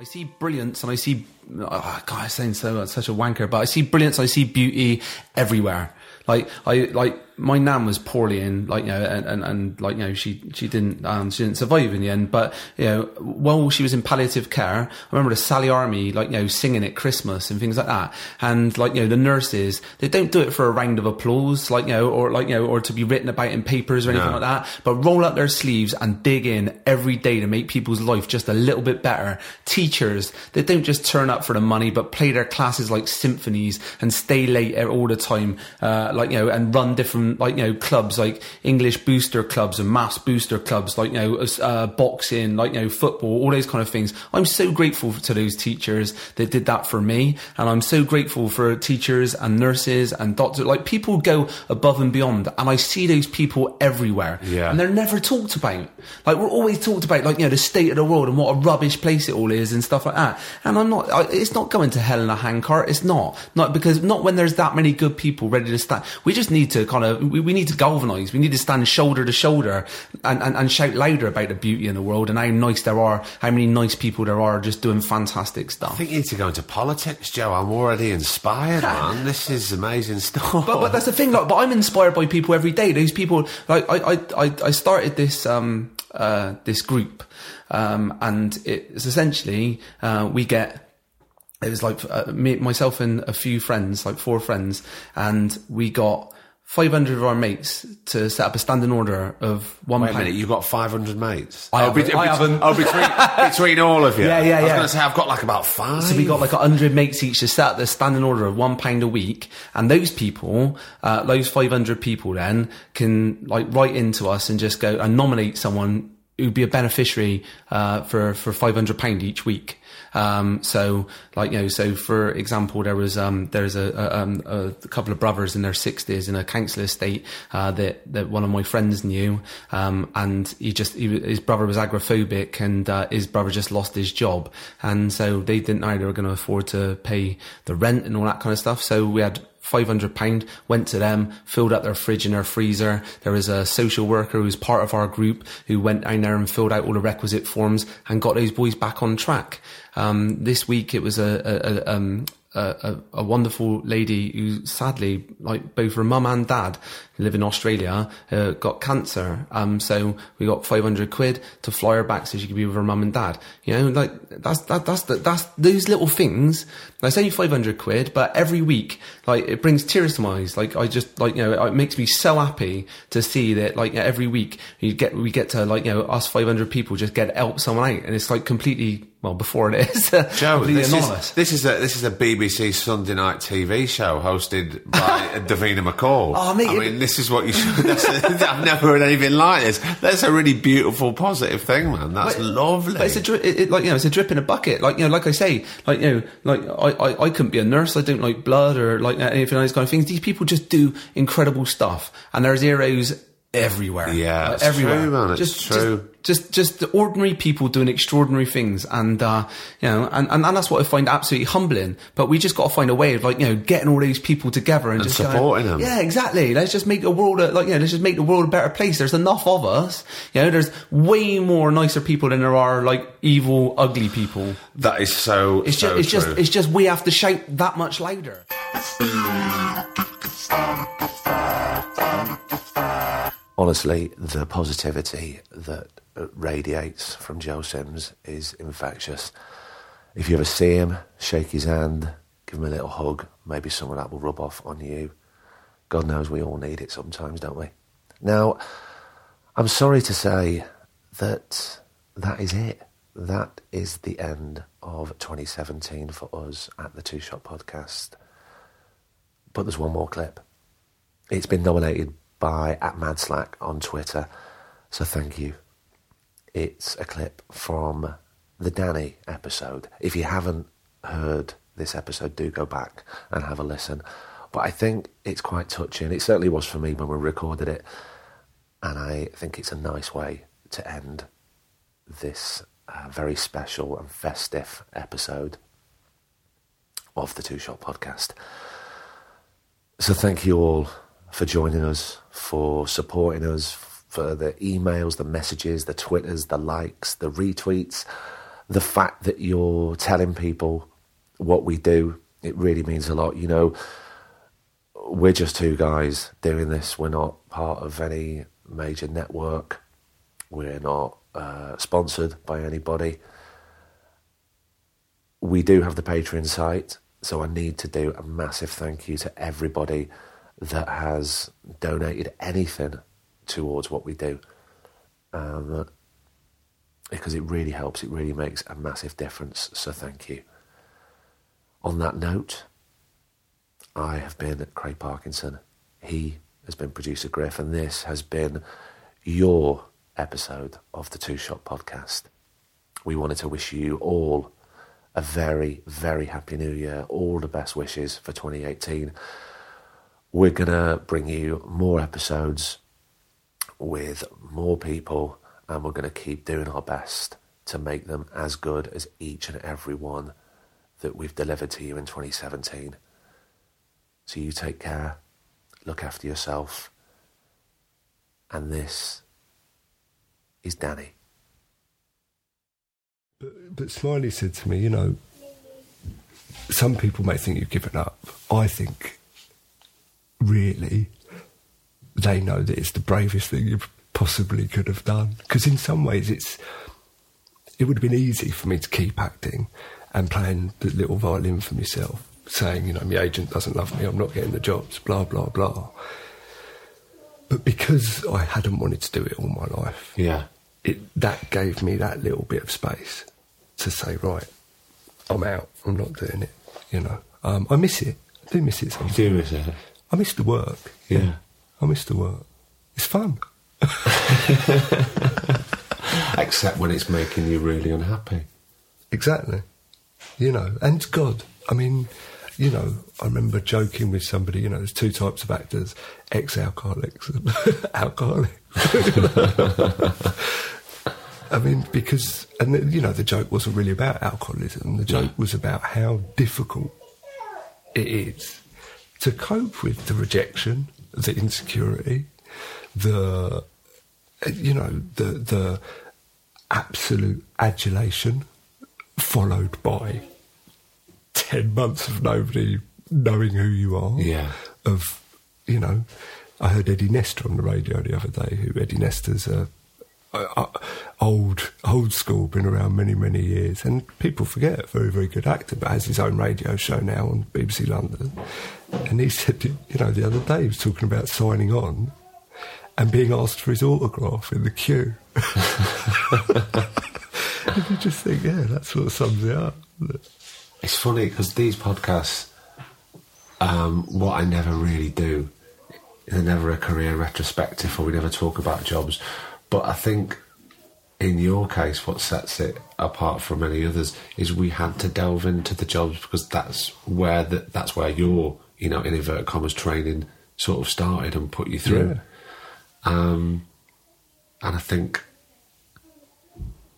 I see brilliance and I see, oh, God, I sound so such a wanker, but I see brilliance. I see beauty everywhere. Like I like my nan was poorly and like you know and, and, and like you know she she didn't um she didn't survive in the end. But you know while she was in palliative care, I remember the Sally Army like you know singing at Christmas and things like that. And like you know the nurses they don't do it for a round of applause like you know or like you know or to be written about in papers or anything No. like that. But roll up their sleeves and dig in every day to make people's life just a little bit better. Teachers, they don't just turn up for the money, but play their classes like symphonies and stay late all the time, uh, like, you know, and run different, like, you know, clubs, like English booster clubs and maths booster clubs, like, you know, uh, boxing, like, you know, football, all those kind of things. I'm so grateful to those teachers that did that for me. And I'm so grateful for teachers and nurses and doctors. Like, people go above and beyond. And I see those people everywhere. Yeah. And they're never talked about. Like we're always talked about, like you know, the state of the world and what a rubbish place it all is and stuff like that. And I'm not. I, it's not going to hell in a handcart. It's not. Not because not when there's that many good people ready to stand. We just need to kind of. We, we need to galvanise. We need to stand shoulder to shoulder and, and, and shout louder about the beauty in the world and how nice there are. How many nice people there are just doing fantastic stuff. I think you need to go into politics, Joe. I'm already inspired, *laughs* man. This is amazing stuff. But, but that's the thing, like, but I'm inspired by people every day. Those people, like, I, I, I, I started this, um, uh, this group, um, and it's essentially, uh, we get, it was like uh, me, myself and a few friends, like four friends, and we got 500 of our mates to set up a standing order of one Wait a pound. minute, you've got 500 mates? I oh, haven't- bet- I haven't. Oh, between, *laughs* between all of you? Yeah, yeah, I was yeah. going to say, I've got like about five. So we got like a hundred mates each to set up the standing order of one pound a week, and those people, uh, those five hundred people, then can like write into us and just go and nominate someone who'd be a beneficiary uh, for for five hundred pound each week. Um, so, like you know, so for example, there was um, there's a, a, um, a couple of brothers in their sixties in a council estate uh, that that one of my friends knew, um, and he just he, his brother was agoraphobic, and uh, his brother just lost his job, and so they didn't know they were going to afford to pay the rent and all that kind of stuff. So we had five hundred pound went to them, filled up their fridge and their freezer. There was a social worker who was part of our group who went down there and filled out all the requisite forms and got those boys back on track. Um, this week it was a, a, a um, a, a, a wonderful lady who sadly, like both her mum and dad, live in Australia, uh, got cancer. Um, so we got 500 quid to fly her back so she could be with her mum and dad. You know, like that's, that, that's, the, that's those little things. That's only 500 quid, but every week, like it brings tears to my eyes. Like I just, like, you know, it makes me so happy to see that like every week you get, we get to like, you know, us 500 people just get help someone out and it's like completely, well, before it is, *laughs* Joe, this anonymous. is, this is a this is a BBC Sunday night TV show hosted by *laughs* Davina McCall. Oh, mate, I mean, this is what you should. *laughs* A, I've never heard anything like this. That's a really beautiful, positive thing, man. That's But- lovely. But it's a dri- it, it, like you know, it's a drip in a bucket. Like you know, like I say, like you know, like I, I, I couldn't be a nurse. I don't like blood or like anything like those kind of things. These people just do incredible stuff, and there's heroes everywhere. Yeah, Like, everywhere. true, man, it's just, true. Just, just, just the ordinary people doing extraordinary things, and uh, you know, and, and, and that's what I find absolutely humbling. But we just got to find a way of like you know getting all these people together and, And just going, supporting them. Yeah, exactly. Let's just make the world a, like you know, let's just make the world a better place. There's enough of us. You know, there's way more nicer people than there are like evil, ugly people. that is so. It's so just, it's just, it's just we have to shout that much louder. honestly, the positivity that radiates from Joe Sims is infectious. If you ever see him, shake his hand, give him a little hug, maybe some of that will rub off on you. God knows we all need it sometimes, don't we? Now, I'm sorry to say that that is it. That is the end of 2017 for us at the Two Shot Podcast. But there's one more clip. It's been nominated by at Mad Slack on Twitter, so thank you. It's a clip from the Danny episode. If you haven't heard this episode, do go back and have a listen. But I think it's quite touching. It certainly was for me when we recorded it, and I think it's a nice way to end this uh, very special and festive episode of the Two Shot Podcast. So thank you all for joining us, for supporting us, for the emails, the messages, the Twitters, the likes, the retweets, the fact that you're telling people what we do. It really means a lot. You know, we're just two guys doing this. We're not part of any major network. We're not uh, sponsored by anybody. We do have the Patreon site, so I need to do a massive thank you to everybody that has donated anything towards what we do. Um, because it really helps, it really makes a massive difference, so thank you. On that note, I have been Craig Parkinson. He has been producer Griff, and this has been your episode of the Two Shot Podcast. We wanted to wish you all a very, very happy new year. All the best wishes for 2018. We're going to bring you more episodes with more people, and we're going to keep doing our best to make them as good as each and every one that we've delivered to you in 2017. So you take care, look after yourself, and this is Danny. But, but Smiley said to me, you know, some people may think you've given up. I think, really, they know that it's the bravest thing you possibly could have done. Because in some ways, it's it would have been easy for me to keep acting and playing the little violin for myself, saying, you know, my agent doesn't love me, I'm not getting the jobs, blah blah blah. But because I hadn't wanted to do it all my life, Yeah. it that gave me that little bit of space to say, right, I'm out. I'm not doing it. You know, um, I miss it. I do miss it. Sometimes. do miss it. I miss the work. Yeah. I miss the work. It's fun. *laughs* Except when it's making you really unhappy. Exactly. You know, and God, I mean, you know, I remember joking with somebody. You know, there's two types of actors: ex-alcoholics and *laughs* alcoholics. *laughs* I mean, because, and the- you know, the joke wasn't really about alcoholism. The joke was about how difficult it is to cope with the rejection, the insecurity, the, you know, the the absolute adulation, followed by ten months of nobody knowing who you are. Yeah. Of, you know, I heard Eddie Nestor on the radio the other day. Who Eddie Nestor's a uh, old old school, been around many many years, and people forget very very good actor, but has his own radio show now on BBC London. And he said, you know, the other day he was talking about signing on and being asked for his autograph in the queue. *laughs* and you just think, yeah, that sort of sums it up. It's funny because these podcasts, um, what I never really do, they're never a career retrospective or we never talk about jobs. But I think in your case, what sets it apart from many others is we had to delve into the jobs because that's where the, that's where your, you know, in inverted commas, training sort of started and put you through. Um, and I think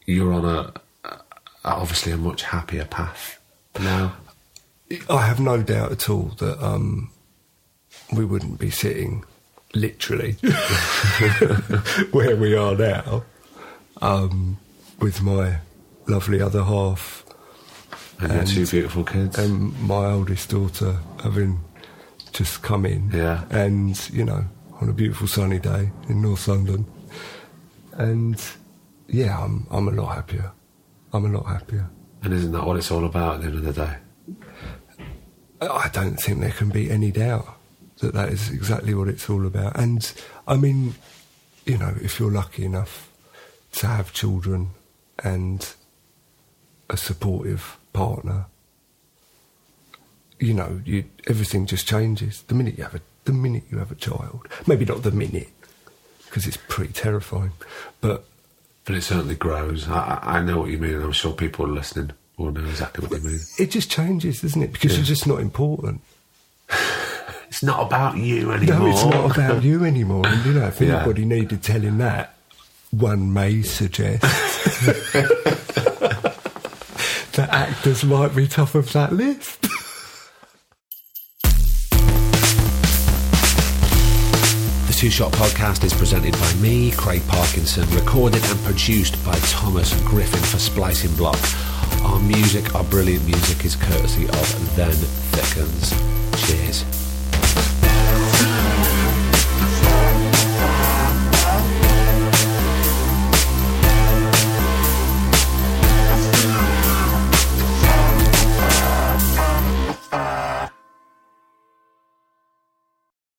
you're on a, a obviously a much happier path now. I have no doubt at all that um, we wouldn't be sitting literally *laughs* where we are now um, with my lovely other half And your two beautiful kids. and my oldest daughter having just come in. Yeah. And, you know, on a beautiful sunny day in North London. And yeah, I'm I'm a lot happier. I'm a lot happier. And isn't that what it's all about at the end of the day? I don't think there can be any doubt that that is exactly what it's all about. And I mean, you know, if you're lucky enough to have children and a supportive partner, you know, you everything just changes the minute you have a the minute you have a child. Maybe not the minute because it's pretty terrifying, but But it certainly grows. I, I know what you mean, and I'm sure people listening will know exactly what you mean. it just changes, doesn't it? Because Yeah. you're just not important. *sighs* It's not about you anymore. No, it's not about you *laughs* anymore. And you know, if Yeah. anybody needed telling that, one may suggest *laughs* actors might be top of that list. *laughs* The Two Shot Podcast is presented by me, Craig Parkinson, recorded and produced by Thomas Griffin for Splicing Block. Our music, our brilliant music, is courtesy of Then Thickens. Cheers.